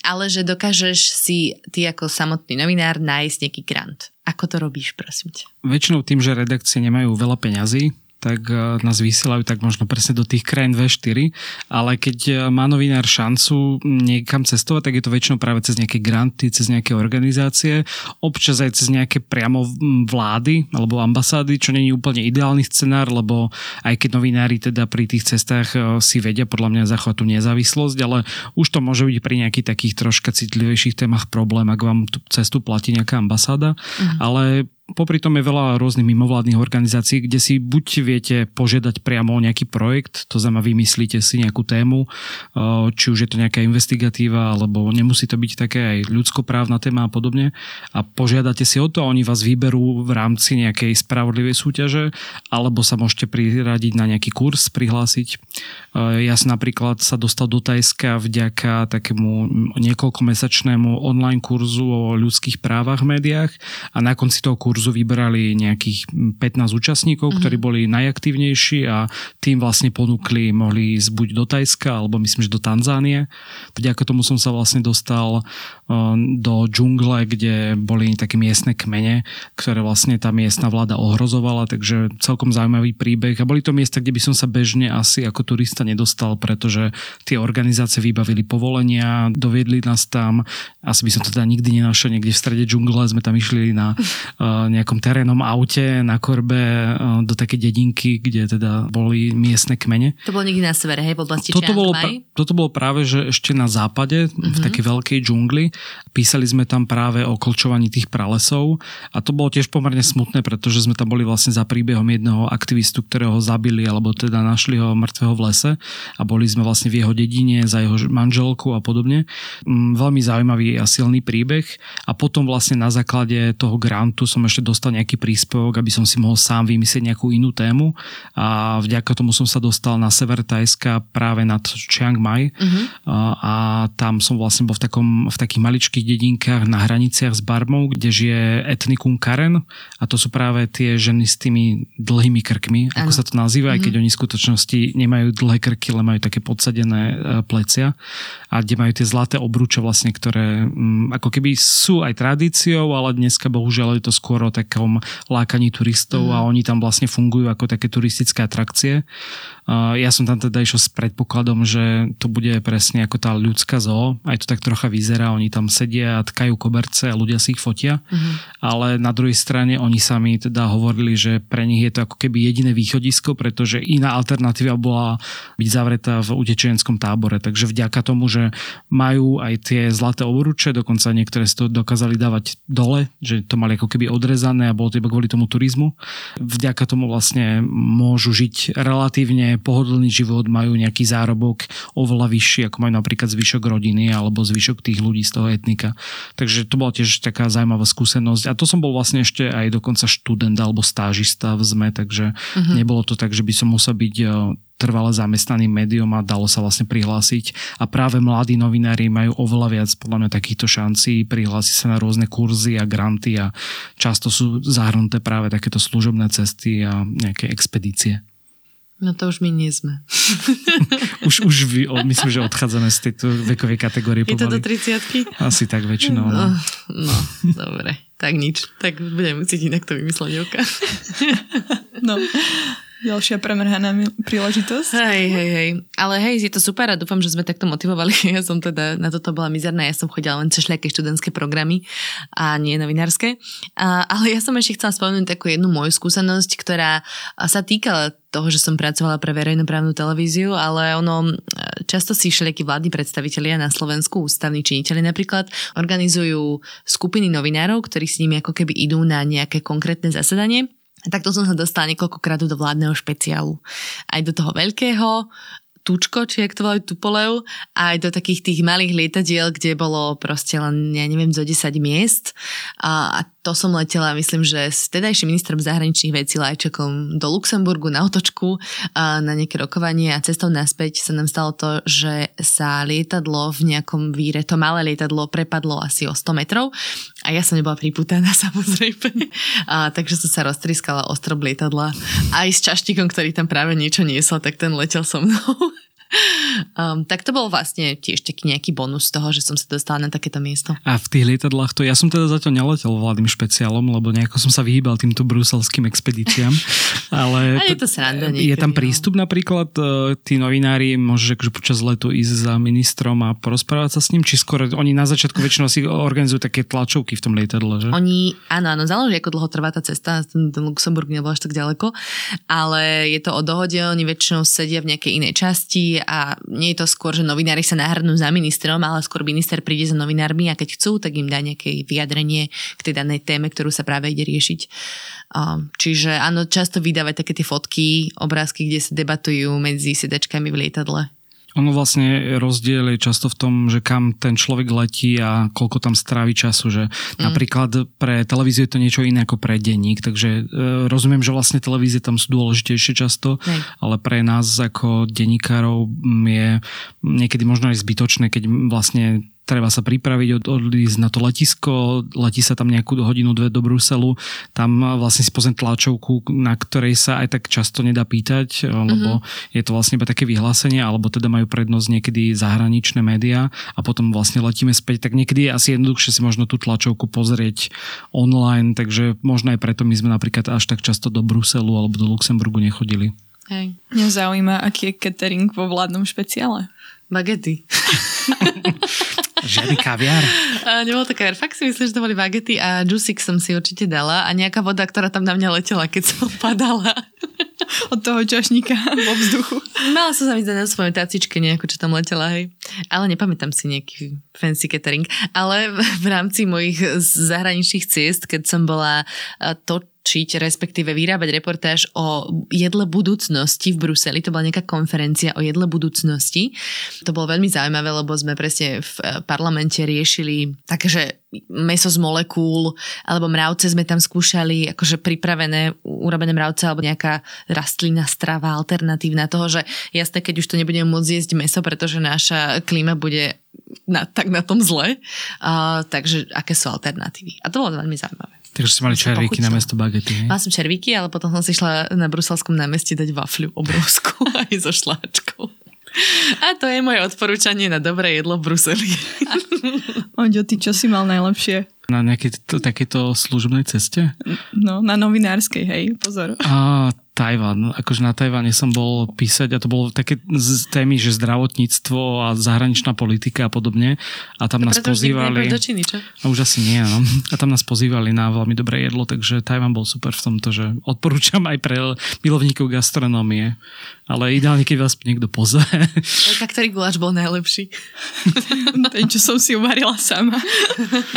ale že dokážeš si ty ako samotný novinár nájsť nejaký grant. Ako to robíš, prosím ťa? Väčšinou tým, že redakcie nemajú veľa peňazí, tak e, nás vysielajú tak možno presne do tých krajín V4, ale keď e, má novinár šancu niekam cestovať, tak je to väčšinou práve cez nejaké granty, cez nejaké organizácie, občas aj cez nejaké priamo vlády alebo ambasády, čo není úplne ideálny scenár, lebo aj keď novinári teda pri tých cestách e, si vedia podľa mňa zachovať tú nezávislosť, ale už to môže byť pri nejakých takých troška citlivejších témach problém, ak vám tú cestu platí nejaká ambasáda, mhm. ale popri tom je veľa rôznych mimovládnych organizácií, kde si buď viete požiadať priamo o nejaký projekt, to znamená vymyslíte si nejakú tému, či už je to nejaká investigatíva, alebo nemusí to byť také aj ľudskoprávna téma a podobne a požiadate si o to a oni vás vyberú v rámci nejakej spravodlivej súťaže, alebo sa môžete priradiť na nejaký kurz, prihlásiť. Ja som napríklad sa dostal do Tajska vďaka takému niekoľkomesačnému online kurzu o ľudských právach v médiách a na konci toho kurzu kurzu vybrali nejakých 15 účastníkov, mm-hmm. ktorí boli najaktívnejší a tým vlastne ponúkli, mohli ísť buď do Tajska, alebo myslím, že do Tanzánie. Vďaka tomu som sa vlastne dostal uh, do džungle, kde boli také miestne kmene, ktoré vlastne tá miestna vláda ohrozovala, takže celkom zaujímavý príbeh. A boli to miesta, kde by som sa bežne asi ako turista nedostal, pretože tie organizácie vybavili povolenia, doviedli nás tam. Asi by som to teda nikdy nenašiel niekde v strede džungle, sme tam išli na uh, nejakom terénom aute na korbe e, do také dedinky, kde teda boli miestne kmene. To bolo niekde na severe, hej, v oblasti toto bolo, toto bolo práve, že ešte na západe, uh-huh. v mhm. takej veľkej džungli. Písali sme tam práve o kolčovaní tých pralesov a to bolo tiež pomerne smutné, pretože sme tam boli vlastne za príbehom jedného aktivistu, ktorého zabili, alebo teda našli ho mŕtvého v lese a boli sme vlastne v jeho dedine za jeho manželku a podobne. Mm, veľmi zaujímavý a silný príbeh a potom vlastne na základe toho grantu som ešte dostal nejaký príspevok, aby som si mohol sám vymyslieť nejakú inú tému a vďaka tomu som sa dostal na sever Tajska práve nad Chiang Mai uh-huh. a, a tam som vlastne bol v, takom, v takých maličkých dedinkách na hraniciach s Barmou, kde žije etnikum Karen a to sú práve tie ženy s tými dlhými krkmi, ano. ako sa to nazýva, uh-huh. aj keď mhm. oni v skutočnosti nemajú dlhé krky, ale majú také podsadené e, plecia a kde majú tie zlaté obruče vlastne, ktoré m, mm, ako keby sú aj tradíciou, ale dneska bohužiaľ je to skôr skôr o takom lákaní turistov mm. a oni tam vlastne fungujú ako také turistické atrakcie. Ja som tam teda išiel s predpokladom, že to bude presne ako tá ľudská zoo. Aj to tak trocha vyzerá, oni tam sedia a tkajú koberce a ľudia si ich fotia. Mm-hmm. Ale na druhej strane oni sami teda hovorili, že pre nich je to ako keby jediné východisko, pretože iná alternatíva bola byť zavretá v utečenskom tábore. Takže vďaka tomu, že majú aj tie zlaté obruče, dokonca niektoré si to dokázali dávať dole, že to mali ako keby odrezané a bolo to iba kvôli tomu turizmu. Vďaka tomu vlastne môžu žiť relatívne pohodlný život, majú nejaký zárobok oveľa vyšší, ako majú napríklad zvyšok rodiny alebo zvyšok tých ľudí z toho etnika. Takže to bola tiež taká zaujímavá skúsenosť. A to som bol vlastne ešte aj dokonca študent alebo stážista v ZME, takže uh-huh. nebolo to tak, že by som musel byť e, trvale zamestnaný médium a dalo sa vlastne prihlásiť. A práve mladí novinári majú oveľa viac podľa mňa takýchto šancí, prihlásiť sa na rôzne kurzy a granty a často sú zahrnuté práve takéto služobné cesty a nejaké expedície. No to už my nie sme. už, už vy, myslím, že odchádzame z tejto vekovej kategórie Je to do 30 Asi tak väčšinou. No. no, dobre. Tak nič. Tak budem musieť inak to vymysleť, Joka. no. Ďalšia premrhaná príležitosť. Hej, hej, hej. Ale hej, je to super a dúfam, že sme takto motivovali. Ja som teda na toto bola mizerná, ja som chodila len cez všelijaké študentské programy a nie novinárske. A, ale ja som ešte chcela spomenúť takú jednu moju skúsenosť, ktorá sa týkala toho, že som pracovala pre verejnoprávnu televíziu, ale ono často si všelijakí vládni predstavitelia na Slovensku, ústavní činiteľi napríklad, organizujú skupiny novinárov, ktorí s nimi ako keby idú na nejaké konkrétne zasadanie Takto som sa dostala niekoľkokrát do vládneho špeciálu. Aj do toho veľkého, Tučko, či jak to volajú Tupolev, aj do takých tých malých lietadiel, kde bolo proste len, ja neviem, zo 10 miest. A, to som letela, myslím, že s tedajším ministrom zahraničných vecí Lajčakom do Luxemburgu na otočku na nejaké rokovanie a cestou naspäť sa nám stalo to, že sa lietadlo v nejakom víre, to malé lietadlo prepadlo asi o 100 metrov a ja som nebola priputaná samozrejme. A, takže som sa roztriskala ostrob lietadla aj s čaštíkom, ktorý tam práve niečo niesol, tak ten letel so mnou. Um, tak to bol vlastne tiež taký nejaký bonus z toho, že som sa dostala na takéto miesto. A v tých lietadlách to, ja som teda zatiaľ neletel vládnym špeciálom, lebo nejako som sa vyhýbal týmto bruselským expedíciám. ale a je to sranda Je tam no. prístup napríklad, e, tí novinári môžeš akože počas letu ísť za ministrom a porozprávať sa s ním, či skôr oni na začiatku väčšinou si organizujú také tlačovky v tom lietadle, že? Oni, áno, áno, záleží, ako dlho trvá tá cesta, ten, ten Luxemburg nebol až tak ďaleko, ale je to o dohode, oni väčšinou sedia v nejakej inej časti a nie je to skôr, že novinári sa nahrnú za ministrom, ale skôr minister príde za novinármi a keď chcú, tak im dá nejaké vyjadrenie k tej danej téme, ktorú sa práve ide riešiť. Čiže áno, často vydávať také tie fotky, obrázky, kde sa debatujú medzi sedačkami v lietadle. Ono vlastne rozdiel je často v tom, že kam ten človek letí a koľko tam strávi času, že mm. napríklad pre televíziu je to niečo iné ako pre denník, takže e, rozumiem, že vlastne televízie tam sú dôležitejšie často, Hej. ale pre nás ako denníkárov je niekedy možno aj zbytočné, keď vlastne treba sa pripraviť, od, odísť na to letisko, letí sa tam nejakú hodinu, dve do Bruselu, tam vlastne si pozrieť tlačovku, na ktorej sa aj tak často nedá pýtať, mm-hmm. lebo je to vlastne iba také vyhlásenie, alebo teda majú prednosť niekedy zahraničné médiá a potom vlastne letíme späť, tak niekedy je asi jednoduchšie si možno tú tlačovku pozrieť online, takže možno aj preto my sme napríklad až tak často do Bruselu alebo do Luxemburgu nechodili. Hej. Mňa zaujíma, aký je catering vo vládnom špeciále. Bagety. Žiadny kaviár? A nebol to kaviár. Fakt si myslím, že to boli bagety a džusik som si určite dala a nejaká voda, ktorá tam na mňa letela, keď som padala. Od toho čašníka vo vzduchu. Mala som sa mi na svojej tacičke nejako, čo tam letela, hej. Ale nepamätám si nejaký fancy catering. Ale v rámci mojich zahraničných ciest, keď som bola to, točiť, respektíve vyrábať reportáž o jedle budúcnosti v Bruseli. To bola nejaká konferencia o jedle budúcnosti. To bolo veľmi zaujímavé, lebo sme presne v eh, parlamente riešili takže meso z molekúl, alebo mravce sme tam skúšali, akože pripravené, urobené mravce, alebo nejaká rastlina strava alternatívna toho, že jasné, keď už to nebudeme môcť jesť meso, pretože naša klíma bude na, tak na tom zle. Uh, takže aké sú alternatívy. A to bolo veľmi zaujímavé. Takže si mali červíky na mesto bagety, Mala som červíky, ale potom som si šla na bruselskom námestí dať wafľu obrovskú aj so šláčkou. A to je moje odporúčanie na dobré jedlo v Bruseli. Oďo, ty čo si mal najlepšie? Na nejakej takéto služobnej ceste? No, na novinárskej, hej, pozor. A Tajvan. Akože na Tajvane som bol písať a to bolo také z témy, že zdravotníctvo a zahraničná politika a podobne. A tam to nás pozývali... Do Číny, čo? A už asi nie, no. A tam nás pozývali na veľmi dobré jedlo, takže Tajvan bol super v tomto, že odporúčam aj pre milovníkov gastronómie. Ale ideálne, keď vás niekto pozve. A ktorý guláš bol najlepší? Ten, čo som si uvarila sama.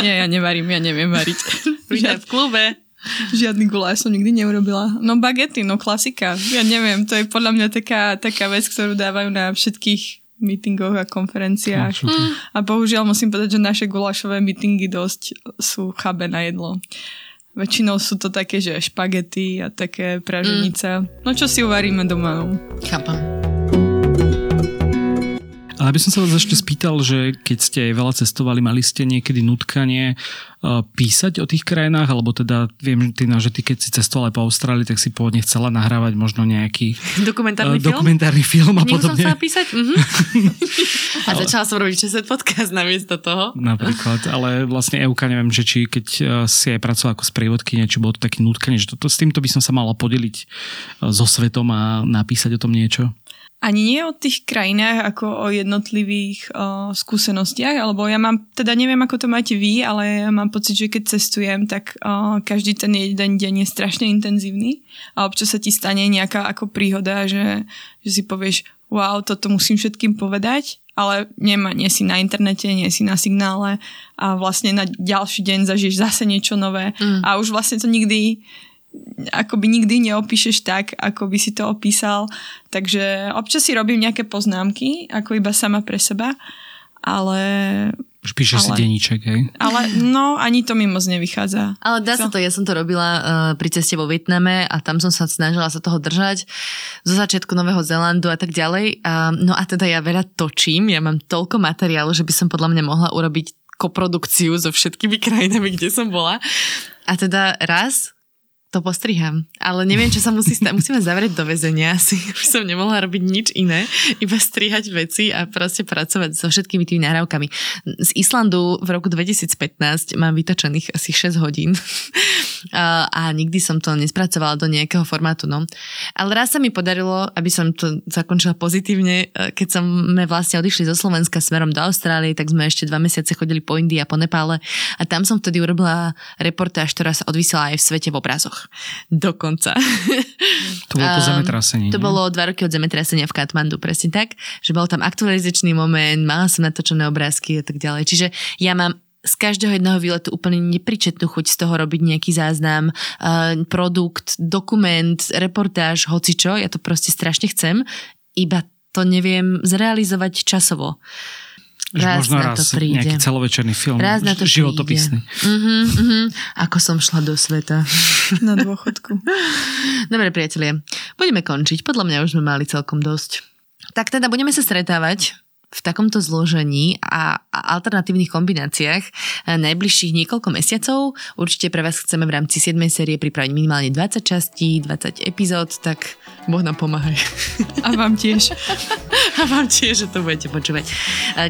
Nie, ja nevarím, ja neviem variť. V klube. Žiadny guláš som nikdy neurobila. No bagety, no klasika. Ja neviem, to je podľa mňa taká, taká vec, ktorú dávajú na všetkých mítingoch a konferenciách. Mm. A bohužiaľ musím povedať, že naše gulášové mítingy dosť sú chabe na jedlo. Väčšinou sú to také, že špagety a také praženice. Mm. No čo si uvaríme doma, no. Chápam. A Ale by som sa vás ešte spýtal, že keď ste veľa cestovali, mali ste niekedy nutkanie písať o tých krajinách, alebo teda viem, Tina, že ty keď si cestovala po Austrálii, tak si pôvodne chcela nahrávať možno nejaký dokumentárny, uh, film? dokumentárny film a Knihu podobne. som sa písať? Uh-huh. a ale... začala som robiť 60 podcast namiesto toho. Napríklad, ale vlastne Euka, neviem, že či keď si aj pracovala ako sprievodkynia, či bolo to taký nutkanie, že toto, s týmto by som sa mala podeliť so svetom a napísať o tom niečo. Ani nie o tých krajinách, ako o jednotlivých o, skúsenostiach, alebo ja mám, teda neviem, ako to máte vy, ale ja mám pocit, že keď cestujem, tak o, každý ten jeden deň je strašne intenzívny a občas sa ti stane nejaká ako príhoda, že, že si povieš, wow, toto musím všetkým povedať, ale nemá, nie si na internete, nie si na signále a vlastne na ďalší deň zažiješ zase niečo nové mm. a už vlastne to nikdy akoby nikdy neopíšeš tak, ako by si to opísal. Takže občas si robím nejaké poznámky, ako iba sama pre seba, ale... Už píšeš ale, si deníček, hej? Ale no, ani to mi moc nevychádza. Ale dá sa to, ja som to robila uh, pri ceste vo Vietname a tam som sa snažila sa toho držať zo začiatku Nového Zelandu a tak ďalej. Uh, no a teda ja veľa točím, ja mám toľko materiálu, že by som podľa mňa mohla urobiť koprodukciu so všetkými krajinami, kde som bola. A teda raz to postriham. Ale neviem, čo sa musí stať. Musíme zavrieť do väzenia asi. Už som nemohla robiť nič iné, iba strihať veci a proste pracovať so všetkými tými nahrávkami. Z Islandu v roku 2015 mám vytočených asi 6 hodín a, a nikdy som to nespracovala do nejakého formátu. No. Ale raz sa mi podarilo, aby som to zakončila pozitívne, e, keď sme vlastne odišli zo Slovenska smerom do Austrálie, tak sme ešte dva mesiace chodili po Indii a po Nepále a tam som vtedy urobila reportáž, ktorá sa odvysela aj v svete v obrazoch. Dokonca. To bolo po zemetrasení. To bolo dva roky od zemetrasenia v Katmandu, presne tak, že bol tam aktualizačný moment, mala som natočené obrázky a tak ďalej. Čiže ja mám z každého jedného výletu úplne nepričetnú chuť z toho robiť nejaký záznam, uh, produkt, dokument, reportáž, hocičo, ja to proste strašne chcem, iba to neviem zrealizovať časovo. Že raz možno raz to príde. nejaký celovečerný film, raz na to životopisný. Uh-huh, uh-huh. Ako som šla do sveta. Na dôchodku. Dobre, priatelia, budeme končiť. Podľa mňa už sme mali celkom dosť. Tak teda budeme sa stretávať v takomto zložení a alternatívnych kombináciách eh, najbližších niekoľko mesiacov. Určite pre vás chceme v rámci 7. série pripraviť minimálne 20 častí, 20 epizód, tak Boh nám pomáhaj. A vám tiež. A vám tiež, že to budete počúvať.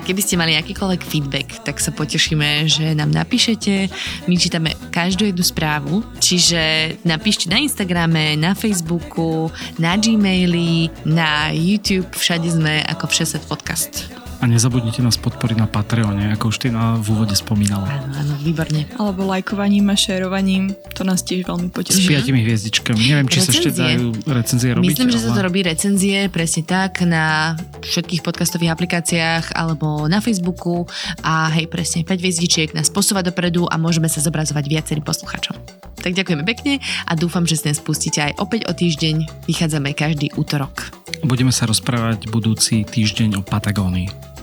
Keby ste mali akýkoľvek feedback, tak sa potešíme, že nám napíšete. My čítame každú jednu správu, čiže napíšte na Instagrame, na Facebooku, na Gmaili, na YouTube, všade sme ako Všeset podcast. A nezabudnite nás podporiť na Patreone, ako už ty na v úvode spomínala. Áno, áno, výborne. Alebo lajkovaním a šerovaním, to nás tiež veľmi poteší. S piatimi hviezdičkami. Neviem, či recenzie. sa ešte dajú recenzie robiť. Myslím, ale... že sa to robí recenzie presne tak na všetkých podcastových aplikáciách alebo na Facebooku a hej, presne 5 hviezdičiek nás posúva dopredu a môžeme sa zobrazovať viacerým poslucháčom. Tak ďakujeme pekne a dúfam, že si nás pustíte aj opäť o týždeň. Vychádzame každý útorok. Budeme sa rozprávať budúci týždeň o Patagónii.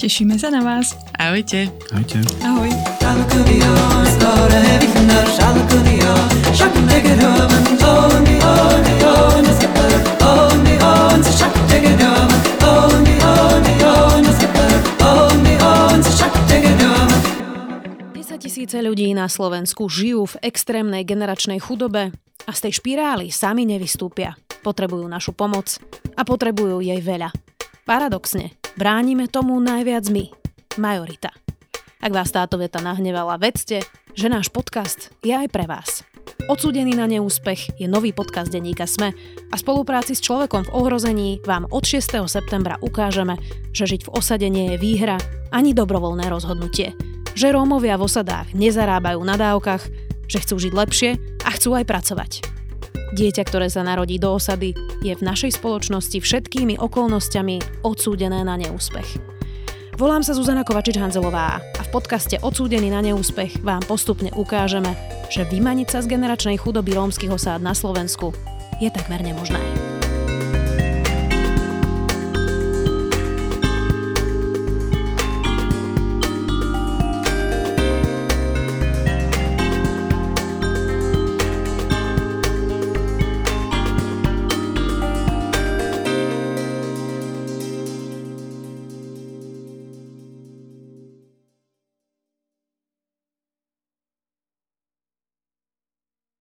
Tešíme sa na vás. Ahojte. Ahojte. Ahoj. tisíce ľudí na Slovensku žijú v extrémnej generačnej chudobe a z tej špirály sami nevystúpia. Potrebujú našu pomoc a potrebujú jej veľa. Paradoxne, bránime tomu najviac my, majorita. Ak vás táto veta nahnevala, vedzte, že náš podcast je aj pre vás. Odsúdený na neúspech je nový podcast denníka SME a v spolupráci s človekom v ohrození vám od 6. septembra ukážeme, že žiť v osade nie je výhra ani dobrovoľné rozhodnutie. Že Rómovia v osadách nezarábajú na dávkach, že chcú žiť lepšie a chcú aj pracovať. Dieťa, ktoré sa narodí do osady, je v našej spoločnosti všetkými okolnostiami odsúdené na neúspech. Volám sa Zuzana Kovačič-Hanzelová a v podcaste Odsúdený na neúspech vám postupne ukážeme, že vymaniť sa z generačnej chudoby rómskych osád na Slovensku je takmer nemožné.